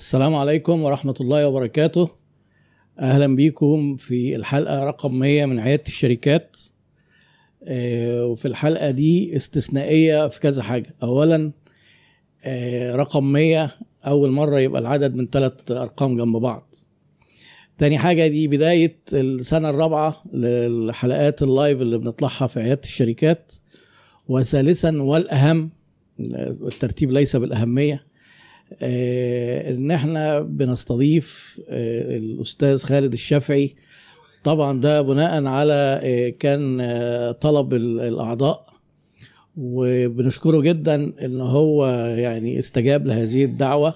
السلام عليكم ورحمة الله وبركاته. أهلا بيكم في الحلقة رقم 100 من عيادة الشركات. آه، وفي الحلقة دي استثنائية في كذا حاجة. أولا آه، رقم 100 أول مرة يبقى العدد من ثلاث أرقام جنب بعض. تاني حاجة دي بداية السنة الرابعة للحلقات اللايف اللي بنطلعها في عيادة الشركات. وثالثا والأهم الترتيب ليس بالأهمية. آه، إن إحنا بنستضيف آه، الأستاذ خالد الشافعي. طبعا ده بناء على آه، كان آه، طلب ال- الأعضاء. وبنشكره جدا إن هو يعني استجاب لهذه الدعوة.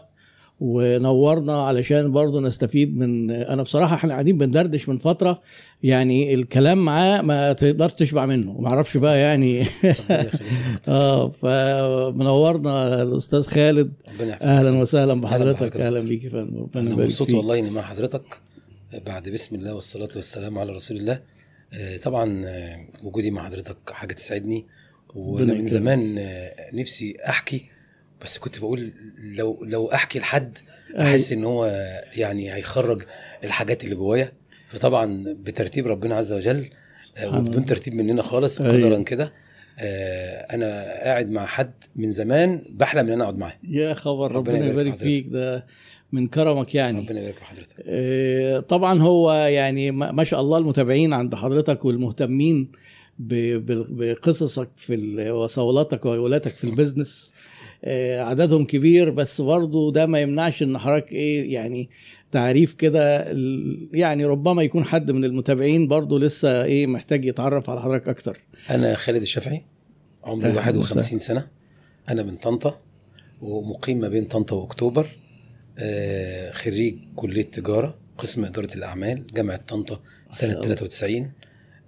ونورنا علشان برضه نستفيد من أنا بصراحة إحنا قاعدين بندردش من فترة يعني الكلام معاه ما تقدرش تشبع منه ما أعرفش بقى يعني. آه فمنورنا الأستاذ خالد. أهلا وسهلا بحضرتك. أهلا بيك يا فندم. ربنا يبارك مبسوط. والله إني مع حضرتك بعد بسم الله والصلاة والسلام على رسول الله. آه، طبعا آه، وجودي مع حضرتك حاجة تسعدني وأنا من. زمان آه، نفسي أحكي بس كنت بقول لو لو أحكي لحد أيوة. أحس إن هو يعني هيخرج الحاجات اللي جوايا فطبعا بترتيب ربنا عز وجل آه، وبدون. ترتيب مننا خالص. قدرا كده آه، أنا قاعد مع حد من زمان بحلم إن أنا أقعد معاه يا خبر ربنا ربنا يبارك يبارك في فيك ده من كرمك يعني ربنا يبارك في حضرتك آه، طبعا هو يعني ما شاء الله المتابعين عند حضرتك والمهتمين بقصصك في وصولاتك وولاتك في البيزنس آه، عددهم كبير بس برضه ده ما يمنعش إن حضرتك إيه يعني تعريف كده يعني ربما يكون حد من المتابعين برضه لسه إيه محتاج يتعرف على حضرتك أكتر. أنا خالد الشافعي عمري أهلاً 51 سنة. أنا من طنطا ومقيم ما بين طنطا وأكتوبر. آه، خريج كلية تجارة قسم إدارة الأعمال جامعة طنطا سنة شاء الله. 93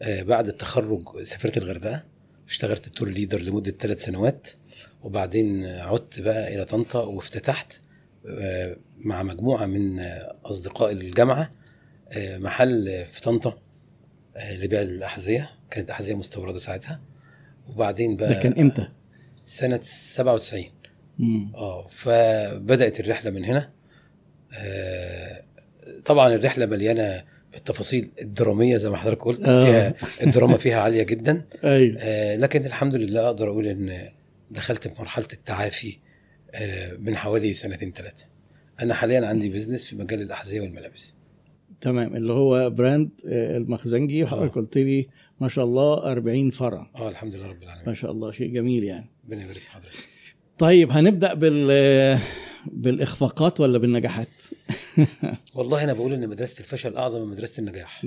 آه، بعد التخرج سافرت الغردقة. اشتغلت تور ليدر لمدة ثلاث سنوات وبعدين عدت بقى إلى طنطا وافتتحت آه، مع مجموعة من أصدقاء الجامعة آه، محل في طنطا آه، لبيع الأحذية كانت أحذية مستوردة ساعتها وبعدين ده بقى كان إمتى؟ سنة 97 مم. آه فبدأت الرحلة من هنا طبعا الرحلة مليانة بالتفاصيل الدرامية زي ما حضرتك قلت آه. فيها الدراما فيها عالية جدا. أيوه. آه، لكن الحمد لله أقدر أقول إن دخلت في مرحلة التعافي آه، من حوالي سنتين ثلاثة أنا حاليا عندي business في مجال الأحذية والملابس. تمام. اللي هو brand آه، المخزنجي. وحضرتك آه. قلت لي ما شاء الله 40 فرع. آه الحمد لله رب ما العالمين شاء الله. شيء جميل يعني. ربنا يبارك في حضرتك. طيب هنبدأ بال بالإخفاقات ولا بالنجاحات 100% والله أنا بقول إن مدرسة الفشل أعظم من مدرسة النجاح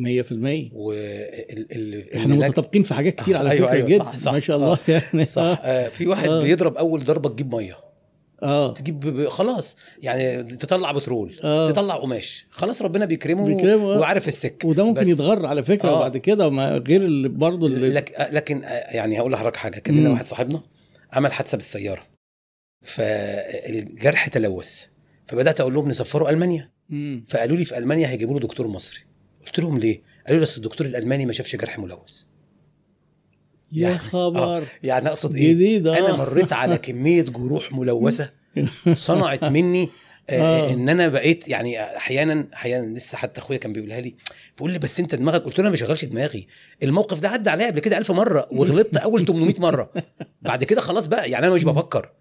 وال إحنا متطابقين في حاجات كتير على أيوة، فكرة أيوة، جدا صح، صح. ما شاء الله يعني صح آه في واحد آه. بيضرب أول ضربة تجيب مية آه تجيب ب- خلاص يعني تطلع بترول آه. تطلع قماش خلاص ربنا بيكرمه, بيكرمه، آه. وعارف السكة وده ممكن بس- يتغر على فكرة آه. بعد كده ما غير اللي برضه اللي لك لكن آه، يعني هقول لحضرتك حاجة كان لنا. واحد صاحبنا عمل حادثة بالسيارة فالجرح تلوث. فبدأت أقول لهم نسفره ألمانيا. مم. فقالوا لي في ألمانيا هيجيبوا له دكتور مصري. قلت لهم ليه؟ قالوا لي اصل الدكتور الألماني ما شافش جرح ملوث. يا يعني- خبر. يعني أقصد إيه؟ جديد آه. أنا مريت على كمية جروح ملوثة صنعت مني آه. آه. إن أنا بقيت يعني أحيانا أحيانا لسه حتى أخويا كان بيقولها لي بيقول لي بس أنت دماغك قلت له أنا ما بشغلش دماغي. الموقف ده عدى عليا قبل كده ألف مرة وغلطت أول 800 مرة. بعد كده خلاص بقى يعني أنا مش بفكر.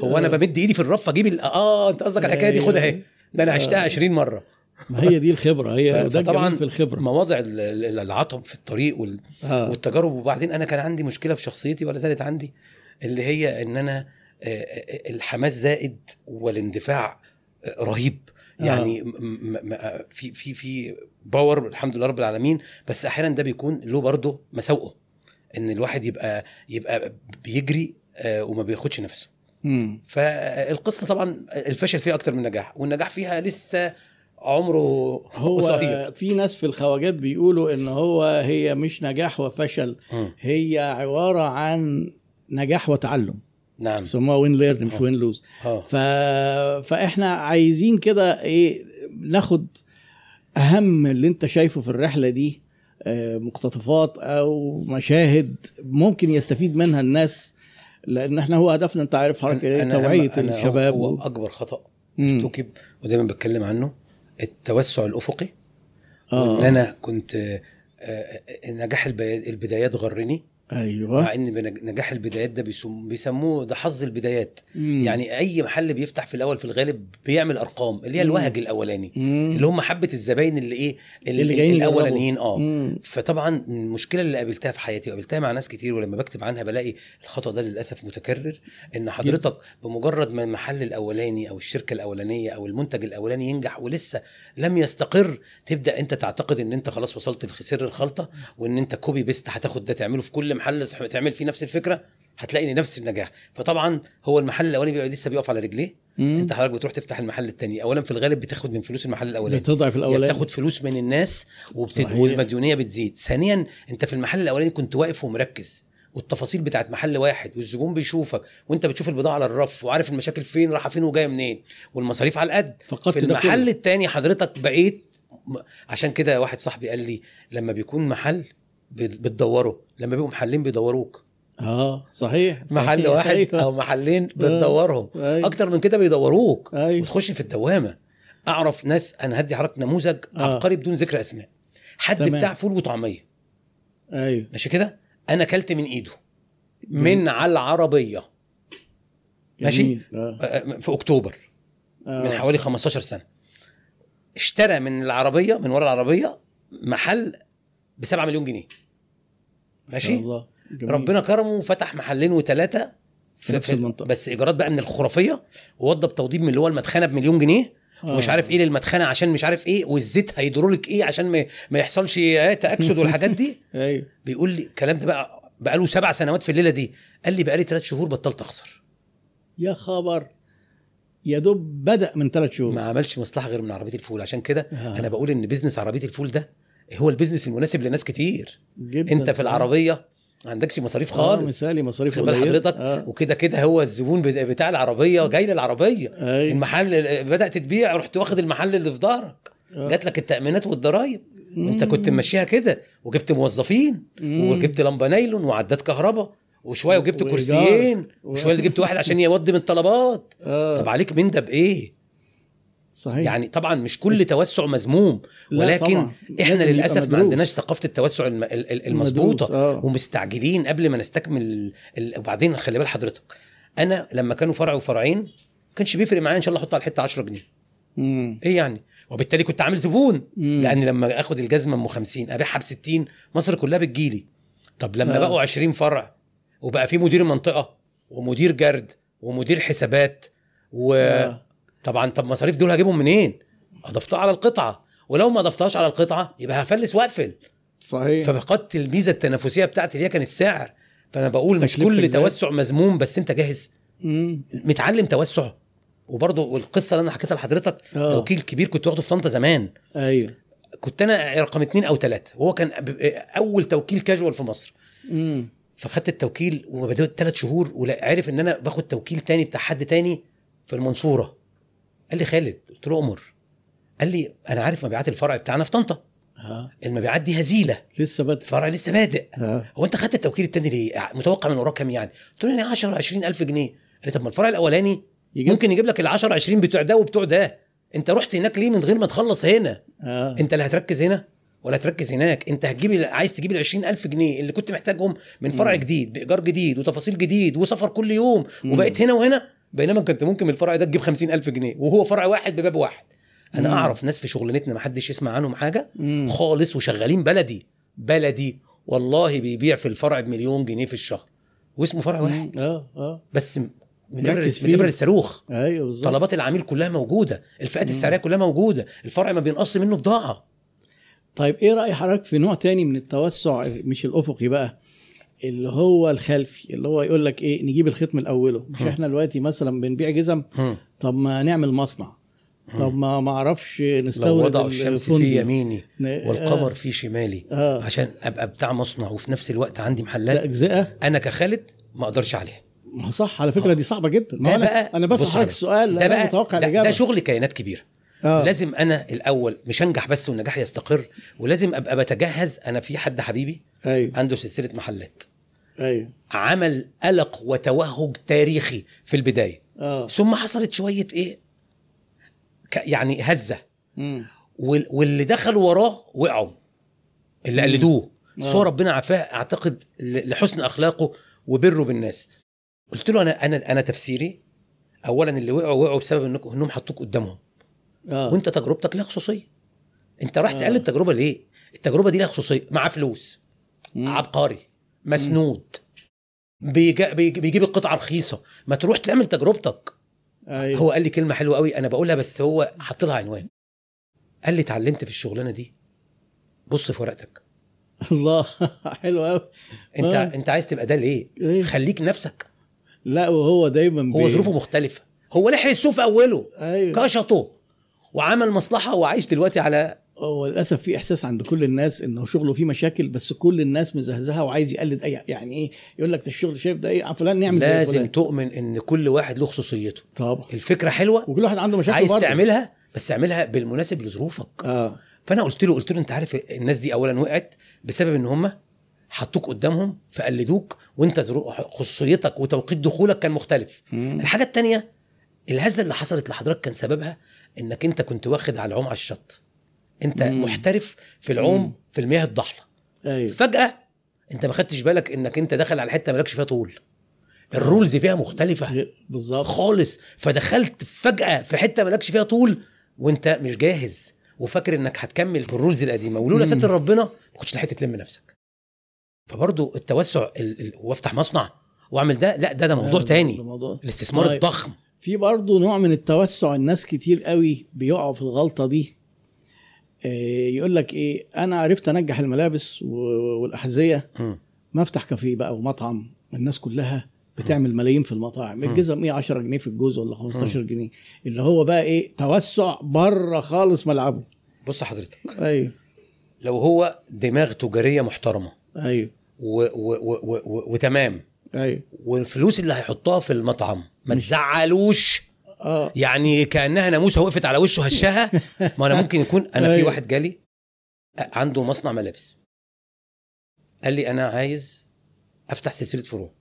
هو أنا آه. بمد إيدي في الرف أجيب آه أنت قصدك على الحكاية دي؟ خدها أهي. ده أنا عشتها آه. 20 مرة. ما هي دي الخبرة. هي فطبعاً الجميل في الخبرة. مواضع ال- ال- العطب في الطريق وال... آه. والتجارب. وبعدين أنا كان عندي مشكلة في شخصيتي ولا زالت عندي اللي هي إن أنا آه، آه، الحماس زائد والاندفاع آه، رهيب. يعني م- في في في باور الحمد لله رب العالمين. بس أحيانا ده بيكون له برضه مساوئه. إن الواحد يبقى يبقى بيجري آه، وما بياخدش نفسه. مم. فالقصة طبعا الفشل فيها أكتر من النجاح والنجاح فيها لسه عمره هو قصير في ناس في الخواجات بيقولوا إن هو هي مش نجاح وفشل مم. هي عبارة عن نجاح وتعلم نعم بيسموها وين ليرن مش. وين لوز آه ف... فإحنا عايزين كده إيه ناخد أهم اللي أنت شايفه في الرحلة دي آه، مقتطفات أو مشاهد ممكن يستفيد منها الناس لأن إحنا هو هدفنا أنت عارف أنا توعية الشباب هو و... أكبر خطأ. ارتكب ودايما بتكلم عنه التوسع الأفقي آه وإن أنا كنت آه، آه، نجاح البي- البدايات غرني أيوه مع إن نجاح البدايات ده بيسم- بيسموه ده حظ البدايات مم. يعني أي محل بيفتح في الأول في الغالب بيعمل أرقام اللي هي. الوهج الأولاني مم. اللي هم حبة الزباين اللي إيه اللي, اللي. الأولانيين آه مم. فطبعا المشكلة اللي قابلتها في حياتي وقابلتها مع ناس كتير ولما بكتب عنها بلاقي الخطأ ده للأسف متكرر إن حضرتك بمجرد ما المحل الأولاني أو الشركة الأولانية أو المنتج الأولاني ينجح ولسه لم يستقر تبدأ أنت تعتقد إن أنت خلاص وصلت لسر الخلطة وإن أنت copy paste هتاخد ده تعمله في كل محل تعمل فيه نفس الفكرة هتلاقي نفس النجاح. فطبعا هو المحل الأولاني بيبقى لسه بيقف على رجليه. مم. انت حضرتك بتروح تفتح المحل الثاني اولا في الغالب بتاخد من فلوس المحل الأولاني. بتضعف يا الأولاني. بتاخد فلوس من الناس وبتد... والمديونية بتزيد. ثانيا انت في المحل الأولاني كنت واقف ومركز. والتفاصيل بتاعت محل واحد والزبون بيشوفك وانت بتشوف البضاعة على الرف وعارف المشاكل فين رايحة فين وجاية منين والمصاريف على القد. في المحل كله. التاني حضرتك بقيت عشان كده واحد صاحبي قال لي لما بيكون محل بت- بتدوره لما بيبقوا محلين بيدوروك آه صحيح, صحيح. محل واحد أيوة. أو محلين بتدورهم أيوة. أكتر من كده بيدوروك أيوة. وتخش في الدوامة أعرف ناس أنا هدي حضرتك نموذج آه. عبقري بدون ذكر أسماء حد تمام. بتاع فول وطعمية أيوه ماشي كده أنا أكلت من إيده من على العربية ماشي جميل. آه. آه، في أكتوبر آه. من حوالي 15 سنة اشترى من العربية من ورا العربية محل ب 7 مليون جنيه. ماشي؟ الله. جميل. ربنا كرمه وفتح محلين وثلاثه في نفس المنطقة. بس إيجارات بقى من الخرافية ووضب توضيب من اللي هو المدخنة بمليون جنيه آه. ومش عارف إيه للمدخنة عشان مش عارف إيه والزيت هيدرولك إيه عشان ما, ما يحصلش إيه تأكسد والحاجات دي. أيوه. بيقول لي الكلام ده بقى بقى له سبع سنوات في الليلة دي. قال لي بقى لي ثلاث شهور بطلت أخسر. يا خبر. يا دوب بدأ من ثلاث شهور. ما عملش مصلحة غير من عربية الفول. عشان كده آه. أنا بقول إن business عربية الفول ده هو ال business المناسب لناس كتير جدا انت في صحيح. العربية ما عندكش مصاريف آه خالص مثالي مصاريف قليلة. حضرتك آه. وكده كده هو الزبون بتا- بتاع العربية جاي للعربية أيوة. المحل بدأت تبيع رحت واخد المحل اللي في ظهرك آه. جات لك التأمينات والضرايب وانت. كنت ممشيها كده وجبت موظفين مم. وجبت لمبة نايلون وعداد كهرباء وشوية وجبت. كرسيين وشوية جبت واحد عشان يودي من الطلبات آه. طب عليك من ده بإيه صحيح يعني طبعا مش كل توسع مذموم ولكن طبعاً. إحنا للأسف ما. عندناش ثقافة التوسع الم- ال- ال- المظبوطة آه. ومستعجلين قبل ما نستكمل ال- وبعدين خلي بال حضرتك أنا لما كانوا فرع وفرعين ما كانش بيفرق معايا إن شاء الله أحط على الحتة 10 جنيه مم. إيه يعني وبالتالي كنت عامل زبون مم. لأن لما آخد الجزمة أم 50 أبيعها ب 60 مصر كلها بتجيلي طب لما آه. بقوا 20 فرع وبقى في مدير منطقة ومدير جرد ومدير حسابات وطبعا آه. طب مصاريف دول هجيبهم منين؟ اضفتها على القطعة. ولو ما أضفتهاش على القطعة يبقى هفلس وأقفل. صحيح. ففقدت الميزة التنافسية بتاعتي اللي هي كان السعر. فأنا بقول مش كل. توسع مذموم بس أنت جاهز. مم. متعلم توسع. وبرضه والقصة اللي أنا حكيتها لحضرتك آه. توكيل كبير كنت واخده في طنطا زمان. أيوه. كنت أنا رقم اتنين أو ثلاثة وهو كان أول توكيل كاجوال في مصر. مم. فخدت التوكيل وبدأت ثلاث شهور وعرف إن أنا باخد توكيل تاني بتاع حد تاني في المنصورة. قال لي خالد قلت له أمر قال لي أنا عارف مبيعات الفرع بتاعنا في طنطا. ها. المبيعات دي هزيلة. لسه بدري الفرع لسه بادئ. هو أنت خدت التوكيل التاني ليه؟ متوقع من وراه كام يعني؟ قلت له يعني 10 20 ألف جنيه. قال لي طب ما الفرع الأولاني يجيب ممكن يجيب لك ال 10 20 بتوع ده وبتوع ده. أنت رحت هناك ليه من غير ما تخلص هنا؟ آه أنت اللي هتركز هنا ولا هتركز هناك؟ أنت هتجيب عايز تجيب ال 20000 جنيه اللي كنت محتاجهم من فرع مم. جديد بإيجار جديد وتفاصيل جديد وسفر كل يوم. وبقيت هنا وهنا؟ بينما كنت ممكن من الفرع ده تجيب 50000 جنيه وهو فرع واحد بباب واحد أنا مم. أعرف ناس في شغلانتنا ما حدش يسمع عنهم حاجة مم. خالص وشغالين بلدي بلدي والله بيبيع في الفرع بمليون جنيه في الشهر واسمه فرع واحد مم. آه آه بس من إبرة من. إبرة الصاروخ أيوه بالظبط طلبات العميل كلها موجودة الفئات. السعرية كلها موجودة الفرع ما بينقص منه بضاعة طيب إيه رأي حضرتك في نوع تاني من التوسع مش الأفقي بقى اللي هو الخلفي اللي هو يقول لك إيه نجيب الخيط من اوله مش. إحنا دلوقتي مثلا بنبيع جزم. طب ما نعمل مصنع. طب ما ما أعرفش لو نستورد وضعوا الشمس في. يميني والقمر في شمالي آه. عشان أبقى بتاع مصنع وفي نفس الوقت عندي محلات أجزاء. أنا كخالد ما أقدرش عليها. ما صح على فكرة آه. دي صعبة جدا. ما ده أنا بقى أنا بس حضرتك السؤال ده بقى متوقع ده, ده شغل كيانات كبيرة. آه. لازم أنا الأول مش انجح بس والنجاح يستقر ولازم أبقى بتجهز أنا في حد حبيبي أيوه. عنده سلسلة محلات. أيوه. عمل قلق وتوهج تاريخي في البداية. آه. ثم حصلت شوية إيه؟ ك- يعني هزة. مم. وال- واللي دخلوا وراه وقعوا. اللي. قلدوه. آه. بس هو ربنا عافاه أعتقد لحسن أخلاقه وبره بالناس. قلت له أنا أنا أنا تفسيري اولا اللي وقعوا وقعوا بسبب انكم إنهم حطوك قدامهم. آه. وانت تجربتك لها خصوصية. انت رايح آه. تقلد التجربة ليه؟ التجربة دي لها خصوصية معاه فلوس مم. عبقري مسنود بيجا بيجي- بيجيب القطعة رخيصة. ما تروح تعمل تجربتك. أيوه. هو قال لي كلمة حلوة قوي أنا بقولها بس هو حط لها عنوان. قال لي اتعلمت في الشغلانة دي بص في ورقتك. الله حلو قوي. انت آه. انت عايز تبقى ده ليه؟ إيه؟ خليك نفسك. لا وهو دايما هو ظروفه مختلفة. هو لحق السوق في أوله. أيوه. كشطه. وعمل مصلحة وعايش دلوقتي على هو للاسف في إحساس عند كل الناس إنه شغله فيه مشاكل بس كل الناس مزهزهة وعايز يقلد أي يعني إيه يقول لك ده الشغل شايف ده إيه فلان نعمل زي لازم فلان. تؤمن إن كل واحد له خصوصيته. طبعا. الفكرة حلوة وكل واحد عنده مشاكل عايز برضه. تعملها بس اعملها بالمناسب لظروفك. آه. فأنا قلت له قلت له أنت عارف الناس دي اولا وقعت بسبب إن هم حطوك قدامهم فقلدوك وأنت خصوصيتك وتوقيت دخولك كان مختلف. مم. الحاجة التانية الهزة اللي حصلت لحضرتك كان سببها إنك أنت كنت واخد على العوم على الشط. أنت مم. محترف في العوم مم. في المياه الضحلة. أيوه. فجأة أنت ما خدتش بالك إنك أنت داخل على حتة مالكش فيها طول. ال rules فيها مختلفة. بالظبط. خالص. فدخلت فجأة في حتة مالكش فيها طول وأنت مش جاهز وفاكر إنك هتكمل بال rules القديمة. ولولا. ستر ربنا ما كنتش لحقت تلم نفسك. فبرضو التوسع ال... ال... وافتح مصنع واعمل ده. لا ده ده موضوع ده تاني. موضوع الاستثمار طيب. الضخم. في برضه نوع من التوسع الناس كتير قوي بيقعوا في الغلطة دي. آه، يقول لك إيه أنا عرفت أنجح الملابس والأحذية. ما أفتح كافيه بقى ومطعم الناس كلها بتعمل ملايين في المطاعم. الجزم إيه 10 جنيه في الجوز ولا 15 جنيه. اللي هو بقى إيه توسع بره خالص ملعبه. بص حضرتك. أيوه. لو هو دماغ تجارية محترمة أيوه. و... و... و... و... و... وتمام أيوه والفلوس اللي هيحطها في المطعم ما تزعلوش. آه. يعني كأنها ناموسة وقفت على وشه هشها ما أنا ممكن يكون أنا في. واحد جالي عنده مصنع ملابس. قال لي أنا عايز أفتح سلسلة فروع.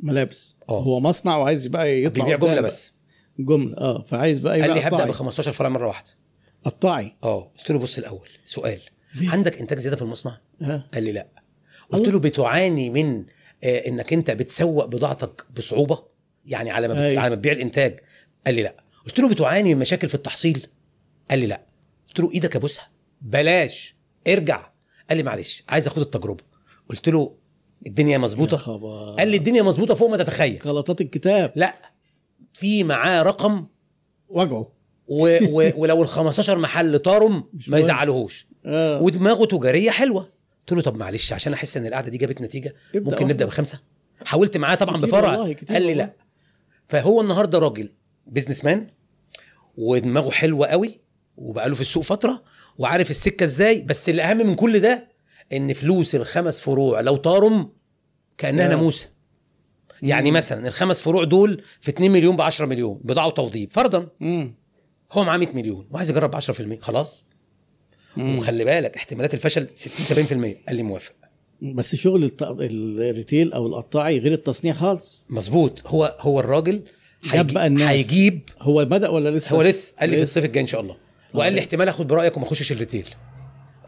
ملابس. آه. هو مصنع وعايز بقى يطلع بيبيع جملة. بس. جملة آه. فعايز بقى قال لي هبدأ. ب 15 فرع مرة واحدة. قطاعي آه. قلت له بص الأول سؤال. ليه؟ عندك إنتاج زيادة في المصنع؟ ها. قال لي لأ. قلت. له بتعاني من آه إنك أنت بتسوق بضاعتك بصعوبة؟ يعني على ما بت... أيوة. على ما تبيع الإنتاج؟ قال لي لا. قلت له بتعاني من مشاكل في التحصيل؟ قال لي لا. قلت له إيدك ابوسها بلاش. ارجع. قال لي معلش عايز أخد التجربة. قلت له الدنيا يا مظبوطه قال لي الدنيا مظبوطة فوق ما تتخيل. غلطات الكتاب. لا. في معاه رقم. وجعه. و... و... ولو ال 15 محل طارم ما مهم. يزعلوهوش آه. ودماغه تجارية حلوة. قلت له طب معلش عشان أحس إن القعدة دي جابت نتيجة ممكن نبدأ. بخمسة حاولت معاه طبعا بفرع قال لي. لا فهو النهارده راجل businessman ودماغه حلوة قوي وبقاله في السوق فترة وعارف السكة إزاي بس الاهم من كل ده إن فلوس الخمس فروع لو طاروا كأنها. ناموسة يعني مم. مثلا الخمس فروع دول في 2 مليون ب 10 مليون بضاعه وتوضيب فرضا مم. هو معاه 100 مليون وعايز يجرب 10% خلاص مم. وخلي بالك احتمالات الفشل 60 70% قال لي موافق. بس شغل الت... ال retail أو القطاعي غير التصنيع خالص. مظبوط. هو هو الراجل الناس. هيجيب. هو بدأ ولا لسه؟ هو لسه. قال لي في. الصيف الجاي إن شاء الله. وقال طيب. لي احتمال آخد برأيك وما أخشش ال retail.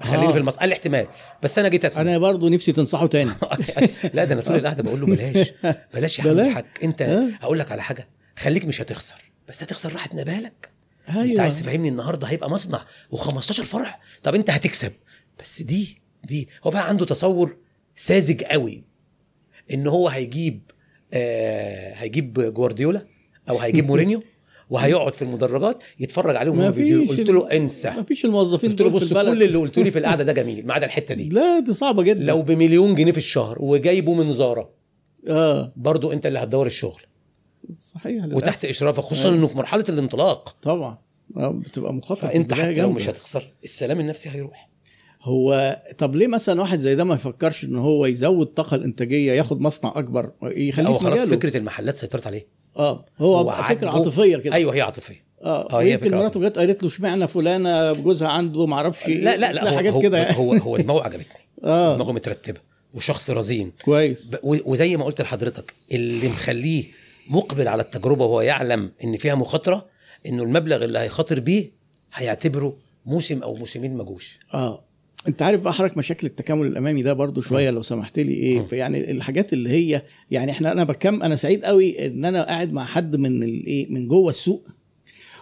خليني آه. في المصنع قال لي احتمال. بس أنا جيت اسمع أنا برضو نفسي تنصحه تاني. لا ده أنا طول القعدة بقول له بلاش. بلاش يا. الحاج. أنت آه. هقول لك على حاجة. خليك مش هتخسر. بس هتخسر راحة بالك أنت أيوه. عايز تفهمني النهارده هيبقى مصنع و15 فرع طب أنت هتكسب. بس دي دي هو بقى عنده تصور ساذج قوي. إن هو هيجيب آه هيجيب جوارديولا أو هيجيب مورينيو وهيقعد في المدرجات يتفرج عليهم فيديو قلت له انسى. ما فيش الموظفين قلت له بص كل اللي قلته لي في القعدة ده جميل ما عدا الحتة دي. لا دي صعبة جدا. لو بمليون جنيه في الشهر وجايبه من زاره آه. برضو أنت اللي هتدور الشغل. صحيح للأسف. وتحت إشرافك خصوصا أيوة. إنه في مرحلة الانطلاق. طبعا. آه بتبقى مخاطرة فأنت البداية حتى لو. مش هتخسر السلام النفسي هيروح. هو طب ليه مثلا واحد زي ده ما يفكرش إن هو يزود الطاقه الإنتاجية ياخد مصنع أكبر يخليه هو في خلاص فكرة المحلات سيطرت عليه. آه هو, هو فكرة عاطفية كده. أيوه هي عاطفية. آه, آه، هي يمكن مراته جت قالت له اشمعنى فلانة جوزها عنده ما أعرفش. لا لا لا هو حاجات هو, كده يعني. هو هو دماغه عجبتني. آه. دماغه مترتبة وشخص رزين. كويس. وزي ما قلت لحضرتك اللي مخليه مقبل على التجربة وهو يعلم إن فيها مخاطرة إنه المبلغ اللي هيخاطر بيه هيعتبره موسم أو موسمين ما جوش آه أنت عارف بقى حضرتك مشاكل التكامل الأمامي ده برضو شوية لو سمحت لي إيه مم. يعني الحاجات اللي هي يعني إحنا أنا بكم أنا سعيد قوي إن أنا قاعد مع حد من الايه من جوه السوق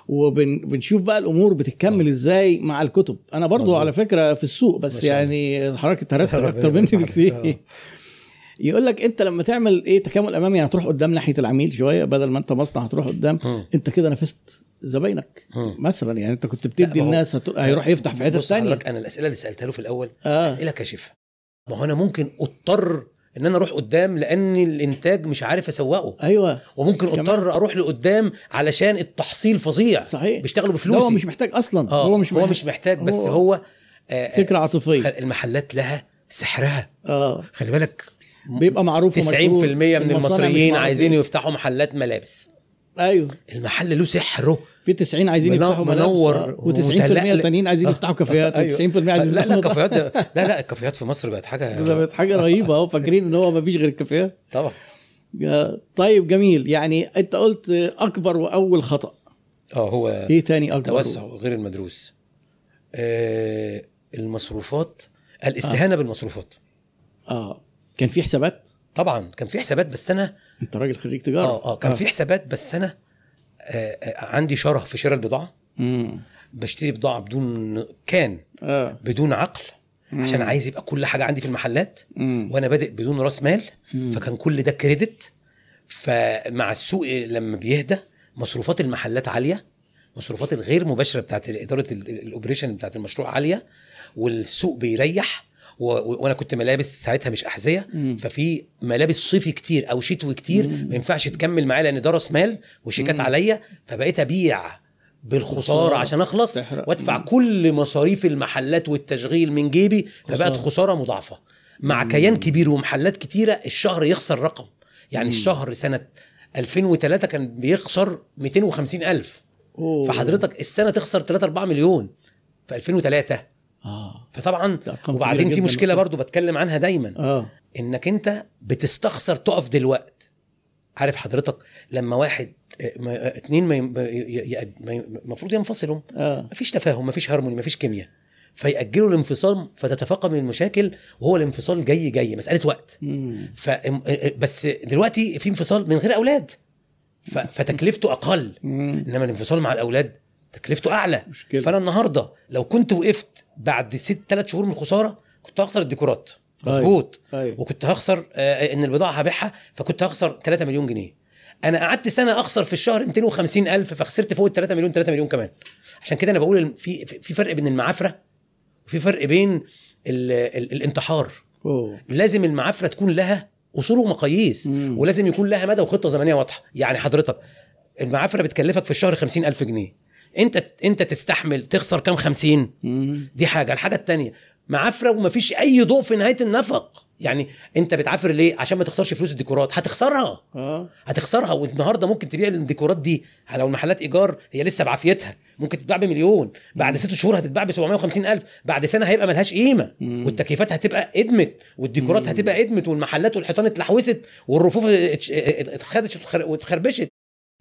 وبنشوف بقى الأمور بتتكمل إزاي مع الكتب أنا برضو مظبوط. على فكرة في السوق بس الله. يعني حضرتك اتهرست أكتر مني. بكتير آه. يقول لك انت لما تعمل إيه تكامل امامي يعني هتروح قدام ناحية العميل شوية بدل ما انت مصنع هتروح قدام. مم. انت كده نفست زباينك. مثلا. يعني انت كنت بتدي هو- الناس هت... هيروح يفتح في حتة ثانية أنا الأسئلة اللي سألتها له في الأول آه. أسئلة كاشفة. ما هو أنا ممكن أضطر إن أنا أروح قدام لأن الإنتاج مش عارف أسوقه. أيوه. وممكن. أضطر أروح لقدام علشان التحصيل فظيع. صحيح. بيشتغلوا ده بفلوسي. هو مش محتاج أصلا. آه. هو مش هو محتاج. مش محتاج بس هو- هو آه فكرة عاطفية. آه، المحلات لها سحرها. آه. خلي بالك بيبقى معروف 90% ومشهور. من المصريين عايزين. يفتحوا محلات ملابس. أيوه. المحل له سحره. في 90 عايزين يفتحوا منور و90% ومتلألئ. التانيين عايزين آه. يفتحوا كافيهات. أيوة. و90% عايزين لا لا الكافيهات لا لا الكافيهات في مصر بقت حاجة بقت حاجة رهيبة. أهو فاكرين إن هو ما فيش غير الكافيهات. طبعا. آه، طيب جميل. يعني أنت قلت أكبر وأول خطأ. آه هو إيه تاني أكبر؟ التوسع غير المدروس. آه المصروفات الاستهانة بالمصروفات. آه. كان في حسابات؟ طبعا كان في حسابات بس أنا أنت راجل خريج تجارة. آه آه كان في حسابات بس أنا آه آه عندي شره في شراء البضاعة. امم بشتري بضاعة بدون كان آه. بدون عقل عشان مم. عايز يبقى كل حاجة عندي في المحلات. مم. وأنا بادئ بدون رأس مال مم. فكان كل ده كريدت. فمع السوق لما بيهدى مصروفات المحلات عالية. مصروفات الغير مباشرة بتاعت إدارة ال- ال- الاوبريشن بتاعت المشروع عالية. والسوق بيريح. و... وأنا كنت ملابس ساعتها مش أحذية. ففي ملابس صيفي كتير أو شتوي كتير. ما ينفعش تكمل معايا لأن ده راس مال وشيكات. عليا فبقيت أبيع بالخسارة خسارة. عشان. وأدفع مم. كل مصاريف المحلات والتشغيل من جيبي فبقت خسارة. خسارة مضاعفة مع مم. كيان كبير ومحلات كتيرة الشهر يخسر رقم يعني مم. الشهر سنة 2003 كان بيخسر 250 ألف أوه. فحضرتك السنة تخسر 3 4 مليون في 2003 آه. فطبعا وبعدين في. مشكلة برضو بتكلم عنها دايما. آه. إنك أنت بتستخسر تقف دلوقت. عارف حضرتك لما واحد آه، آه، اتنين ما المفروض ينفصلوا. آه. مفيش تفاهم مفيش هارموني مفيش كيمياء. فيأجلوا الانفصال فتتفاقم المشاكل وهو الانفصال جاي جاي مسألة وقت. مم. ف بس دلوقتي في انفصال من غير أولاد. ف... فتكلفته أقل. مم. إنما الانفصال مع الأولاد تكلفته أعلى. مشكلة. فأنا النهاردة لو كنت وقفت بعد ست ثلاث شهور من الخسارة كنت هخسر الديكورات. مظبوط. أيوه. وكنت هخسر آه، إن البضاعة هبيعها فكنت هخسر 3 مليون جنيه. أنا قعدت سنة أخسر في الشهر 250 ألف فخسرت فوق ال 3 مليون 3 مليون كمان. عشان كده أنا بقول في في فرق بين المعافرة وفي فرق بين ال ال الانتحار. أوه. لازم المعافرة تكون لها أصول ومقاييس مم. ولازم يكون لها مدى وخطة زمنية واضحة. يعني حضرتك المعافرة بتكلفك في الشهر 50 ألف جنيه. انت انت تستحمل تخسر كام 50 مم. دي حاجة. الحاجة التانية معافره ومفيش أي ضوء في نهاية النفق. يعني انت بتعافر ليه؟ عشان ما تخسرش فلوس الديكورات. هتخسرها. آه. هتخسرها. والنهاردة ممكن تبيع الديكورات دي لو المحلات إيجار هي لسه بعافيتها. ممكن تتباع بمليون. بعد ست شهور هتتباع ب 750 ألف. بعد سنة هيبقى ملهاش قيمة. مم. والتكييفات هتبقى إدمت. والديكورات مم. هتبقى إدمت. والمحلات والحيطان اتلحوست. والرفوف اتش- اتخدش واتخر- واتخربشت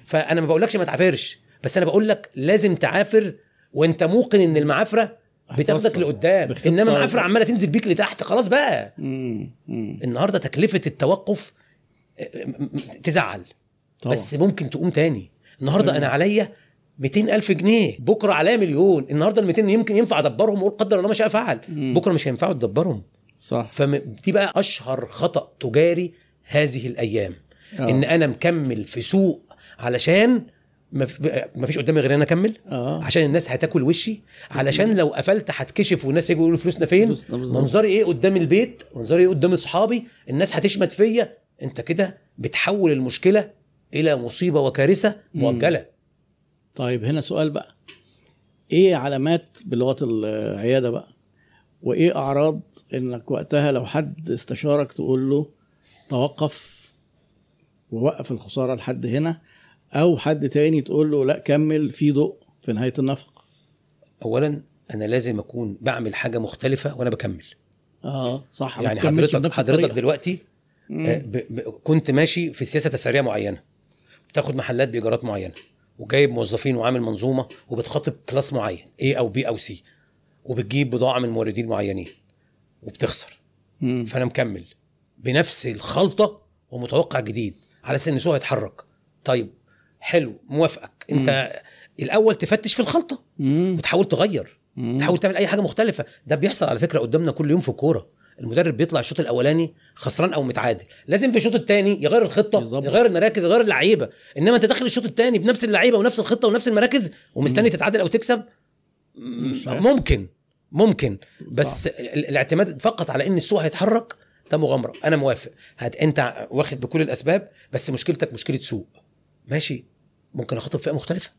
فأنا ما بقولكش ما تعافرش. بس أنا بقول لك لازم تعافر وأنت موقن إن المعافرة بتاخدك. لقدام إنما معافره عمالة تنزل بيك لتحت خلاص بقى مم. مم. النهارده تكلفة التوقف آه، م- تزعل طبعا. بس ممكن تقوم تاني النهارده مم. أنا عليا 200 ألف جنيه بكرة عليا مليون النهاردة ال 200 يمكن ينفع أدبرهم وأقول قدر الله ما شاء فعل مم. بكرة مش هينفعوا تدبرهم صح فدي بقى أشهر خطأ تجاري هذه الأيام آه. إن أنا مكمل في سوق علشان ما فيش قدامي غير إن أنا أكمل. آه. عشان الناس هتاكل وشي. علشان لو قفلت هتكشف والناس يجوا يقولوا فلوسنا فين. منظري إيه قدام البيت؟ منظري إيه قدام أصحابي؟ الناس هتشمت فيا. أنت كده بتحول المشكلة إلى مصيبة وكارثة مؤجلة. طيب هنا سؤال بقى. إيه علامات بلغة العيادة بقى؟ وإيه أعراض إنك وقتها لو حد استشارك تقول له توقف ووقف الخسارة لحد هنا؟ أو حد تاني تقول له لا كمل في ضوء في نهاية النفق اولا أنا لازم أكون بعمل حاجة مختلفة وأنا بكمل آه صح يعني حضرتك حضرتك. دلوقتي. آه، ب... ب... كنت ماشي في سياسة تسعيريه معينة بتاخد محلات بإيجارات معينة وجايب موظفين وعامل منظومة وبتخاطب كلاس معين A أو B أو C وبتجيب بضاعة من موردين معينين وبتخسر مم. فأنا مكمل بنفس الخلطة ومتوقع جديد على أساس إن السوق هيتحرك طيب حلو موافقك. انت الأول تفتش في الخلطة مم. وتحاول تغير. مم. تحاول تعمل أي حاجة مختلفة. ده بيحصل على فكرة قدامنا كل يوم في الكورة. المدرب بيطلع الشوط الأولاني خسران أو متعادل. لازم في الشوط الثاني يغير الخطة يظبط. يغير المراكز يغير اللعيبة. إنما أنت داخل الشوط الثاني بنفس اللعيبة ونفس الخطة ونفس المراكز ومستني تتعادل أو تكسب. ممكن. ممكن. بس ال- الاعتماد فقط على إن السوق هيتحرك ده مغامرة. أنا موافق. هت أنت واخد بكل الأسباب بس مشكلتك مشكلة سوق. ماشي. ممكن اخاطب فئة مختلفة.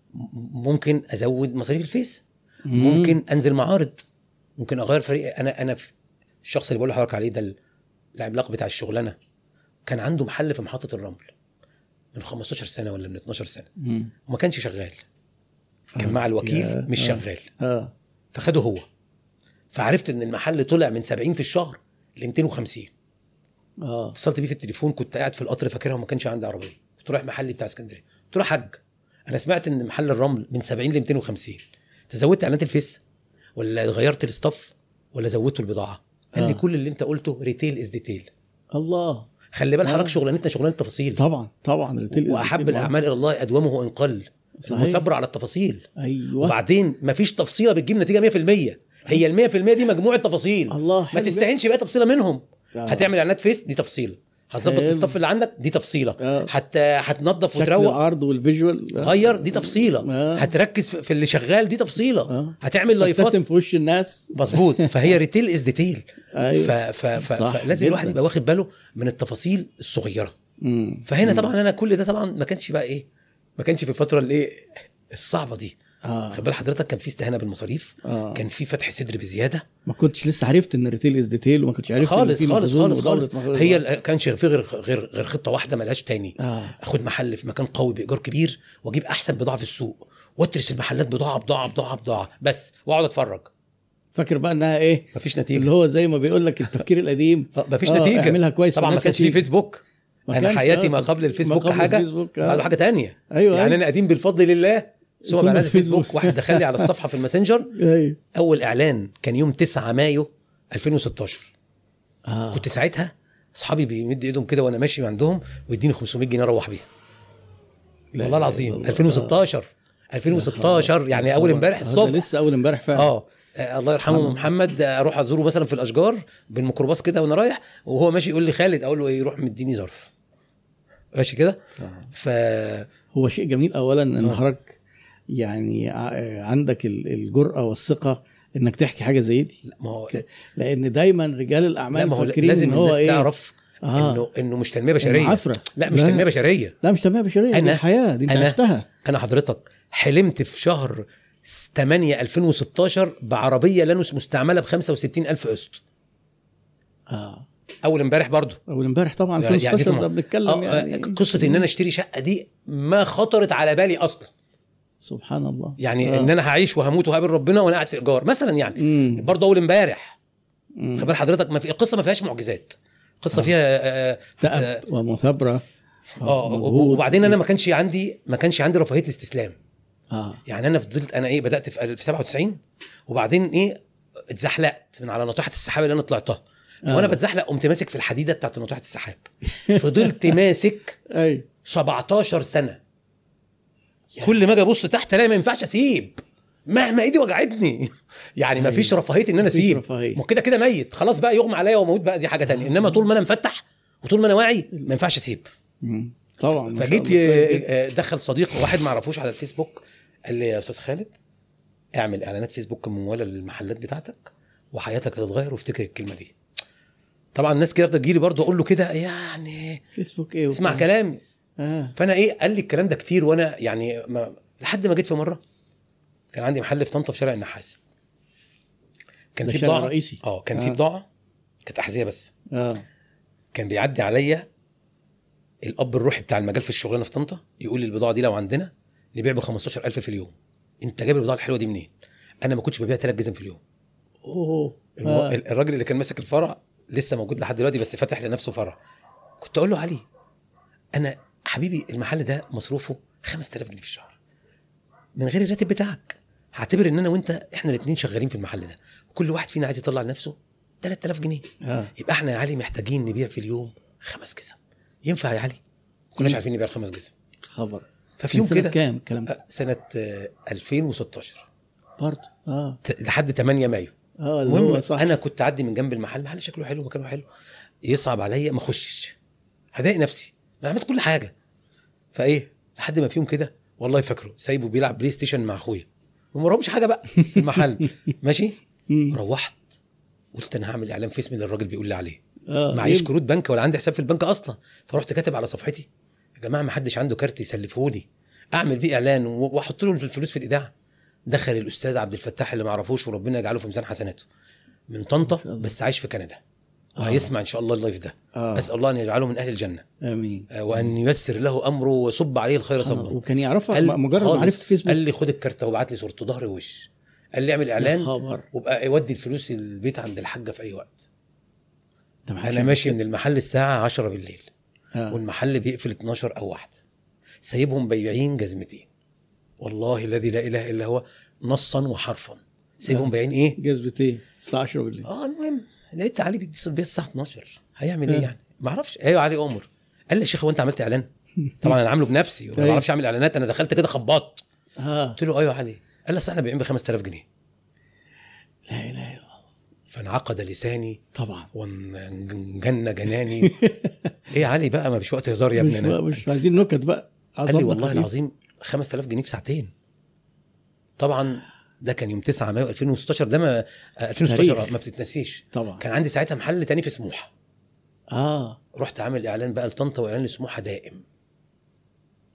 ممكن أزود مصاريف الفيس. مم. ممكن أنزل معارض. ممكن أغير فريق. أنا أنا الشخص اللي بقول لحضرتك عليه ده ال- العملاق بتاع الشغلانة كان عنده محل في محطة الرمل من 15 سنة ولا من 12 سنة. مم. وما كانش شغال. كان آه. مع الوكيل مش آه. شغال. آه. فخده هو. فعرفت إن المحل طلع من 70 في الشهر ل 250 آه. اتصلت بيه في التليفون كنت قاعد في القطر فاكرها وما كانش عندي عربية. رايح محلي بتاع اسكندرية. يا حاج أنا سمعت إن محل الرمل من 70 ل 250 أنت زودت إعلانات الفيس ولا غيرت ال staff ولا زودت البضاعة؟ قال لي آه. كل اللي أنت قلته retail is detail الله. خلي بال آه. حضرتك شغلانتنا شغلانة تفاصيل. طبعا طبعا ال retail وأحب الأعمال إلى الله أدومه وان قل. صحيح. المثابرة على التفاصيل. أيوه. وبعدين مفيش تفصيلة بتجيب نتيجة 100% هي ال 100% دي مجموعه تفاصيل الله ما تستهينش بقى تفصيلة منهم. آه. هتعمل إعلانات فيس دي تفصيله هتظبط. ال staff اللي عندك دي تفصيلة آه. هت هتنظف شكل وتروق العرض وال visual آه. غير دي تفصيلة آه. هتركز في اللي شغال دي تفصيلة آه. هتعمل لايفات تبتسم في وش الناس مظبوط فهي retail is detail أيوه ف... ف... ف... صح فلازم. الواحد يبقى واخد باله من التفاصيل الصغيرة مم. فهنا مم. طبعا أنا كل ده طبعا ما كانش بقى إيه ما كانش في الفترة اللي إيه الصعبة دي آه. خد بال حضرتك كان في استهانة بالمصاريف؟ آه. كان في فتح صدر بزيادة؟ ما كنتش لسه عرفت إن ال retail is detail وما كنتش عرفت خالص خالص خالص خالص. هي كانش في غير غير غير خطة واحدة ملهاش تاني. آه. أخد محل في مكان قوي بإيجار كبير وأجيب أحسن بضاعة في السوق واترس المحلات بضاعة بضاعة بضاعة بضاعة بس وأقعد أتفرج. فاكر بقى إنها إيه؟ مفيش اللي نتيجه هو زي ما بيقول لك التفكير القديم. آه، مفيش آه، نتيجة. اعملها كويس طبعا ما كانش في. فيسبوك. ما أنا حياتي آه، ما قبل الفيسبوك حاجة. الفيسبوك، آه. حاجة تانية. أيوه يعني أنا قديم بالفضل لله. ثم بعد الفيسبوك. واحد دخل لي على الصفحة في الماسنجر. أيوه. أول إعلان كان يوم 9 مايو 2016 آه. كنت ساعتها أصحابي بيمد إيدهم كده وأنا ماشي عندهم ويديني 500 جنيه أروح بيها والله العظيم إلا الله. 2016 2016 يعني أول امبارح آه، الصبح. لسه أول امبارح فعلا. آه آه، الله يرحمه محمد آه، أروح أزوره مثلا في الأشجار بالميكروباص كده وأنا رايح وهو ماشي يقول لي خالد أقول له إيه يروح مديني ظرف. ماشي كده؟ آه. ف هو شيء جميل اولا إن آه. حضرتك يعني ع- عندك ال- الجرأة والثقة إنك تحكي حاجة زي دي. ما هو لأن دايما رجال لا الاعمال ما هو فاكرين لازم إن هو الناس إيه؟ تعرف آه. إنه إنه مش تنمية بشرية. معافرة. لا مش لا. تنمية بشرية. لا مش تنمية بشرية دي أنا- الحياة دي أنت أنا- عشتها. أنا حضرتك حلمت في شهر 8 2016 بعربية لانوس مستعملة ب 65000 قسط. آه. أول امبارح برضو. أول امبارح طبعا يعني 2016 طبعاً. ده بنتكلم آه، يعني. آه، قصة إن أنا أشتري شقة دي ما خطرت على بالي أصلا. سبحان الله يعني آه. إن أنا هعيش وهموت وهقابل ربنا وأنا قاعد في إيجار مثلا يعني مم. برضه أول امبارح بال حضرتك ما في القصة ما فيهاش معجزات قصة آه. فيها آه، تأب ومثابرة آه مجهود. وبعدين أنا ما كانش عندي ما كانش عندي رفاهية الاستسلام آه يعني أنا فضلت أنا إيه بدأت في في 97 وبعدين إيه اتزحلقت من على ناطحة السحاب اللي أنا طلعتها وأنا آه. بتزحلق قمت ماسك في الحديدة بتاعت ناطحة السحاب فضلت ماسك أي 17 سنة. كل ما أجي ابص تحت الاقي ما ينفعش اسيب. مهما ايدي وجعتني. يعني ما فيش رفاهية إن أنا أسيب. ما كده كده ميت. خلاص بقى يغمى عليا واموت بقى دي حاجة تانية. إنما طول ما أنا مفتح وطول ما أنا واعي ما ينفعش أسيب. طبعا فجيت جدا. آه، دخل صديق واحد ما اعرفوش على الفيسبوك قال لي يا أستاذ خالد اعمل إعلانات فيسبوك ممولة للمحلات بتاعتك وحياتك هتتغير وافتكر الكلمة دي. طبعا الناس كده تجي لي برضه أقول له كده يعني فيسبوك إيه اسمع. كلامي. فأنا إيه قال لي الكلام ده كتير وأنا يعني ما لحد ما جيت في مرة كان عندي محل في طنطا في شارع النحاس. كان في بضاعة. رئيسي. آه كان في آه. بضاعة كانت أحذية بس. آه. كان بيعدي عليا الأب الروحي بتاع المجال في الشغلانة في طنطا يقول لي البضاعة دي لو عندنا نبيع ب 15000 في اليوم. أنت جايب البضاعة الحلوة دي منين؟ أنا ما كنتش ببيع ثلاث جزم في اليوم. أوه. المو... آه. الراجل اللي كان ماسك الفرع لسه موجود لحد دلوقتي بس فاتح لنفسه فرع. كنت أقول له علي أنا حبيبي المحل ده مصروفه 5000 جنيه في الشهر. من غير الراتب بتاعك. هعتبر إن أنا وأنت إحنا الاثنين شغالين في المحل ده. وكل واحد فينا عايز يطلع لنفسه 3000 جنيه. آه. يبقى إحنا يا علي محتاجين نبيع في اليوم خمس جزم ينفع يا علي؟ كناش مم. عارفين نبيع الخمس جزم خبر. ففي يوم كده كام الكلام ده؟ آه، سنة آه، 2016 برضه. آه. لحد 8 مايو. آه المهم صح. أنا كنت أعدي من جنب المحل. المحل شكله حلو مكانه حلو. يصعب عليا ما أخشش. هضايق نفسي. أنا عملت كل حاجة. فايه لحد ما في يوم كده والله فاكره سايبه بيلعب بلاي ستيشن مع اخويا وما وراهمش حاجة بقى في المحل ماشي. روحت قلت أنا هعمل إعلان في اسمي اللي الراجل بيقول لي عليه آه معيش؟ كروت بنك ولا عندي حساب في البنك أصلا فرحت كاتب على صفحتي يا جماعة ما حدش عنده كارت يسلفوني أعمل بيه إعلان وأحط له الفلوس في الاذاعه دخل الأستاذ عبد الفتاح اللي ما أعرفوش وربنا يجعله في ميزان حسناته من طنطا. بس عايش في كندا آه. وهيسمع إن شاء الله ال live ده. آه. أسأل الله أن يجعله من أهل الجنة. آمين. آه، وأن ييسر له أمره ويصب عليه الخير آه. صبا وكان يعرفها مجرد. معرفة فيسبوك. قال لي خد الكارت وابعت لي صورته. ظهر وش قال لي اعمل إعلان خبر وابقى يودي الفلوس البيت عند الحاجة في أي وقت. أنا ماشي. من المحل الساعة 10 بالليل. آه. والمحل بيقفل 12 أو واحدة. سايبهم بياعين جزمتين. والله الذي لا إله إلا هو نصا وحرفا. سايبهم آه. بايعين إيه؟ جذبة إيه؟ الساعة 10 بالليل. آه المهم. لقيت علي بيتصل بيا الساعة 12 هيعمل إيه آه. يعني؟ ما أعرفش. أيوه علي أمر. قال لي يا شيخ هو أنت عملت إعلان؟ طبعا أنا عامله بنفسي وما أيوة. بعرفش أعمل إعلانات أنا دخلت كده خباط. آه. قلت له أيوه علي. قال لي إحنا بايعين ب 5000 جنيه. لا إله إلا الله. فانعقد لساني. طبعا. وانجن جناني. إيه يا علي بقى؟ ما فيش وقت هزار يا مش, ابني أنا مش عايزين نكت بقى. قال لي والله. العظيم 5000 جنيه في ساعتين. طبعا ده كان يوم 9 مايو 2016 ده ما آه، 2016 تاريخ. ما بتتنسيش. طبعا. كان عندي ساعتها محل تاني في سموحة. آه. رحت عامل إعلان بقى لطنطا وإعلان لسموحة دائم.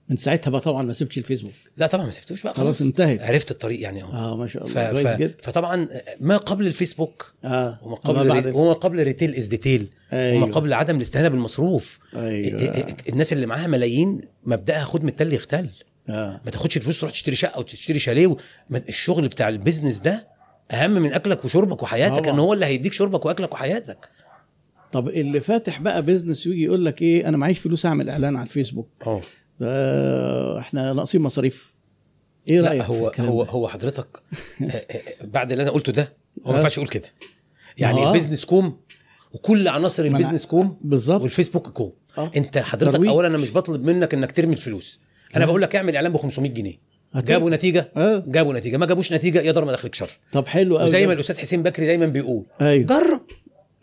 من ساعتها بقى طبعا ما سبتش الفيسبوك. لا طبعا ما سبتوش بقى خلاص خلاص. انتهت. عرفت الطريق يعني آه آه ما شاء ف... الله كويس ف... جدا. فطبعا ما قبل الفيسبوك آه. وما قبل re... وما قبل retail is detail أيوه وما قبل عدم الاستهانة بالمصروف. ال- ال- الناس اللي معاها ملايين مبدأها خد من التل يختل. آه ما تاخدش الفلوس تروح تشتري شقة وتشتري شاليه و- الشغل بتاع ال business ده أهم من أكلك وشربك وحياتك طبعا. إن هو اللي هيديك شربك وأكلك وحياتك طب اللي فاتح بقى business يجي يقول لك إيه أنا معيش فلوس أعمل إعلان على الفيسبوك آه آه إحنا ناقصين مصاريف إيه رأيك هو هو؟ هو حضرتك آه، آه، بعد اللي أنا قلته ده هو ما آه. ينفعش يقول كده يعني آه. ال business كوم وكل عناصر البيزنس كوم بالظبط والفيسبوك كوم آه أنت حضرتك ترويج. اولا أنا مش بطلب منك إنك ترمي الفلوس أنا آه. بقول لك اعمل إعلان ب 500 جنيه. هت- جابوا نتيجة؟ آه. جابوا نتيجة. ما جابوش نتيجة يقدر ما دخلك شر. طب حلو قوي وزي ما الأستاذ حسين بكري دايما بيقول أيوه. جرب.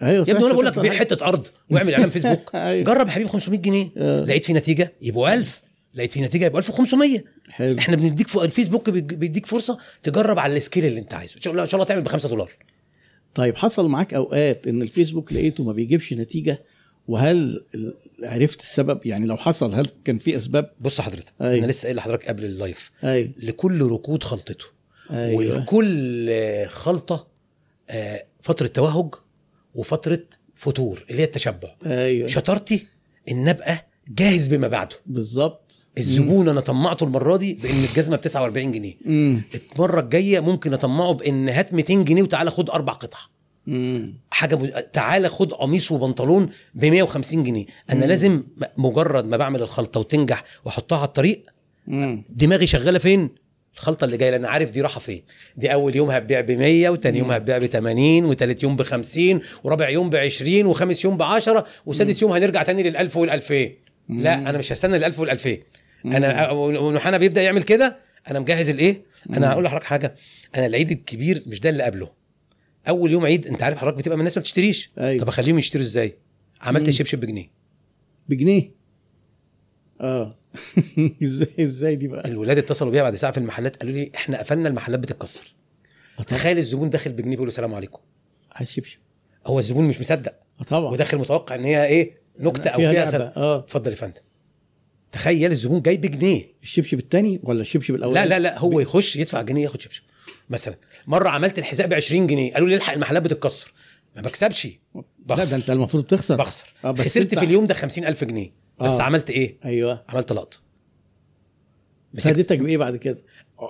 أيوه يا ابني صح وأنا بقول لك. بيع حتة أرض واعمل إعلان فيسبوك. أيوه. جرب يا حبيبي 500 جنيه. آه. لقيت في نتيجة يبقوا 1000 لقيت في نتيجة يبقوا 1500 حلو. إحنا بنديك فوق الفيسبوك بيديك فرصة تجرب على ال scale اللي أنت عايزه. إن شاء الله إن شاء الله تعمل ب 5 دولار. طيب حصل معاك أوقات إن الفيسبوك لقيته ما بيجيبش نتيجة؟ وهل عرفت السبب؟ يعني لو حصل هل كان في أسباب؟ بص حضرتك أيوة. أنا لسه قايل لحضرتك قبل اللايف. أيوه. لكل ركود خلطته. أيوه. ولكل آه، خلطة آه، فترة توهج وفترة فتور اللي هي التشبع. أيوه. شطارتي إن أبقى جاهز بما بعده. بالظبط. الزبون أنا طمعته المرة دي بإن الجزمة ب 49 جنيه. امم المرة الجاية ممكن أطمعه بإن هات 200 جنيه وتعالى خد أربع قطع. امم حاجة. تعالى خد قميص وبنطلون ب 150 جنيه. أنا مم. لازم مجرد ما بعمل الخلطة وتنجح وأحطها على الطريق امم دماغي شغالة فين؟ الخلطة اللي جاية لأن عارف دي رايحه فين. دي أول يوم هتبيع ب 100 وتاني يوم مم. هتبيع ب 80 وتالت يوم ب 50 ورابع يوم ب 20 وخامس يوم ب 10 وسادس يوم هنرجع تاني لل 1000 وال 2000 لا أنا مش هستنى ال 1000 وال 2000 انا ونحانا بيبدا يعمل كده أنا مجهز الإيه؟ أنا هقول لحضرتك حاجة. أنا العيد الكبير مش ده اللي قبله. أول يوم عيد أنت عارف حضرتك بتبقى من الناس ما بتشتريش. أيوة. طب أخليهم يشتروا إزاي؟ عملت. شبشب بجنيه. بجنيه؟ آه. إزاي إزاي دي بقى؟ الولاد اتصلوا بيا بعد ساعة في المحلات قالوا لي إحنا قفلنا المحلات بتتكسر. آه. تخيل الزبون داخل بجنيه بيقول له السلام عليكم. عايز شبشب. هو الزبون مش مصدق. آه طبعا. وداخل متوقع إن هي إيه نكتة أو فيها. آه. اتفضل يا فندم. تخيل الزبون جاي بجنيه. الشبشب الثاني ولا الشبشب الأول لا لا لا هو يخش يدفع جنيه ياخد شبشب. مثلا. مرة عملت الحذاء ب 20 جنيه قالوا لي الحق المحلات بتتكسر. ما بكسبش. لا بخسر. ده انت المفروض تخسر بخسر. آه، بس خسرت في اليوم ده 50000 جنيه. بس آه. عملت إيه؟ أيوه. عملت لقطة. فادتك بايه بعد كده.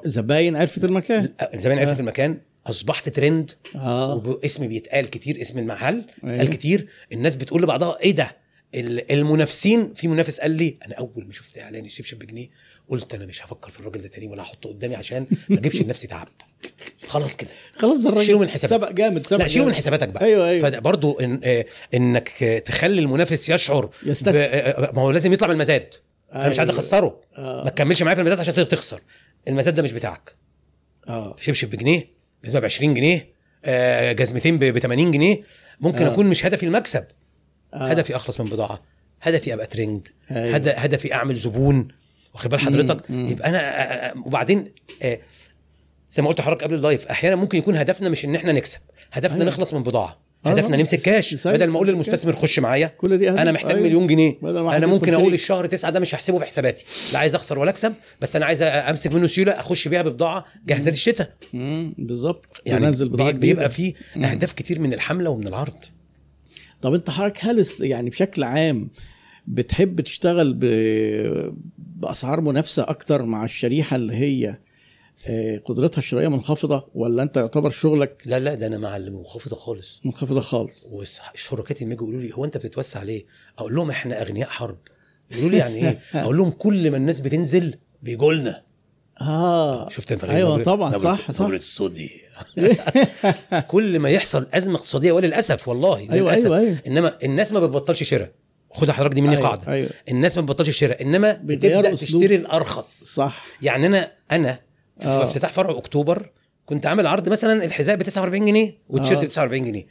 زباين عرفت المكان. آه. عرفت المكان. أصبحت ترند. آه. واسمي بيتقال كتير اسم المحل. أيوة. اتقال كتير. الناس بتقول لبعضها إيه ده؟ ال- المنافسين. في منافس قال لي أنا أول ما شفت إعلان الشبشب بجنيه قلت أنا مش هفكر في الراجل ده تاني ولا هحطه قدامي عشان ما أجيبش لنفسي تعب. خلاص كده. خلاص الراجل شيله من حساباتك. سبق جامد سبق لا شيله من. حساباتك بقى. أيوه أيوه. فبرضه إن آه، إنك آه، تخلي المنافس يشعر يستسلم آه، ما هو لازم يطلع من المزاد. أنا مش عايز أيوة. أخسره. آه. ما تكملش معايا في المزاد عشان تخسر. المزاد ده مش بتاعك. آه. شبشب بجنيه جزمه ب 20 جنيه آه، جزمتين ب 80 جنيه. ممكن آه. أكون مش هدفي المكسب. آه. هدفي أخلص من بضاعة. هدفي أبقى ترند أيوة. هد- هدفي أعمل زبون. واخد بال حضرتك. يبقى أنا وبعدين آه، زي ما قلت لحضرتك قبل ال live أحيانا ممكن يكون هدفنا مش إن إحنا نكسب هدفنا أيوة. نخلص من بضاعة آه، هدفنا. نمسك كاش تسيب بدل ما أقول. للمستثمر خش معايا كل دي. أنا محتاج أيوة. مليون جنيه أنا ممكن أقول. الشهر تسعة ده مش هحسبه في حساباتي لا عايز أخسر ولا أكسب بس أنا عايز أمسك منه سيولة أخش بيها ببضاعة جاهزة للشتاء بالظبط يعني بضاعة. بيبقى في. أهداف كتير من الحملة ومن العرض طب أنت حضرتك هل يعني بشكل عام بتحب تشتغل. بأسعار منافسة أكتر مع الشريحة اللي هي آه، قدرتها الشرائية منخفضة ولا أنت يعتبر شغلك لا لا ده أنا مع المنخفضه خالص منخفضة خالص وشركاتي لما يجوا يقولوا لي هو أنت بتتوسع ليه؟ أقول لهم إحنا أغنياء حرب يقولوا لي يعني إيه؟ أقول لهم كل ما الناس بتنزل بيجوا لنا آه شفت أنت أيوة نبرة- طبعاً، نبرة- صح،. نبرة الصوت دي كل ما يحصل أزمة اقتصادية وللأسف والله أيوه للأسف أيوه أيوه إنما الناس ما بتبطلش شراء خد حضرتك دي مني أيوة، قاعدة أيوه الناس ما بتبطلش شراء إنما بتبدأ. تشتري الأرخص صح يعني أنا أنا في آه. افتتاح فرع أكتوبر كنت عامل عرض مثلا الحذاء ب 49 جنيه والتيشيرت آه. ب 49 جنيه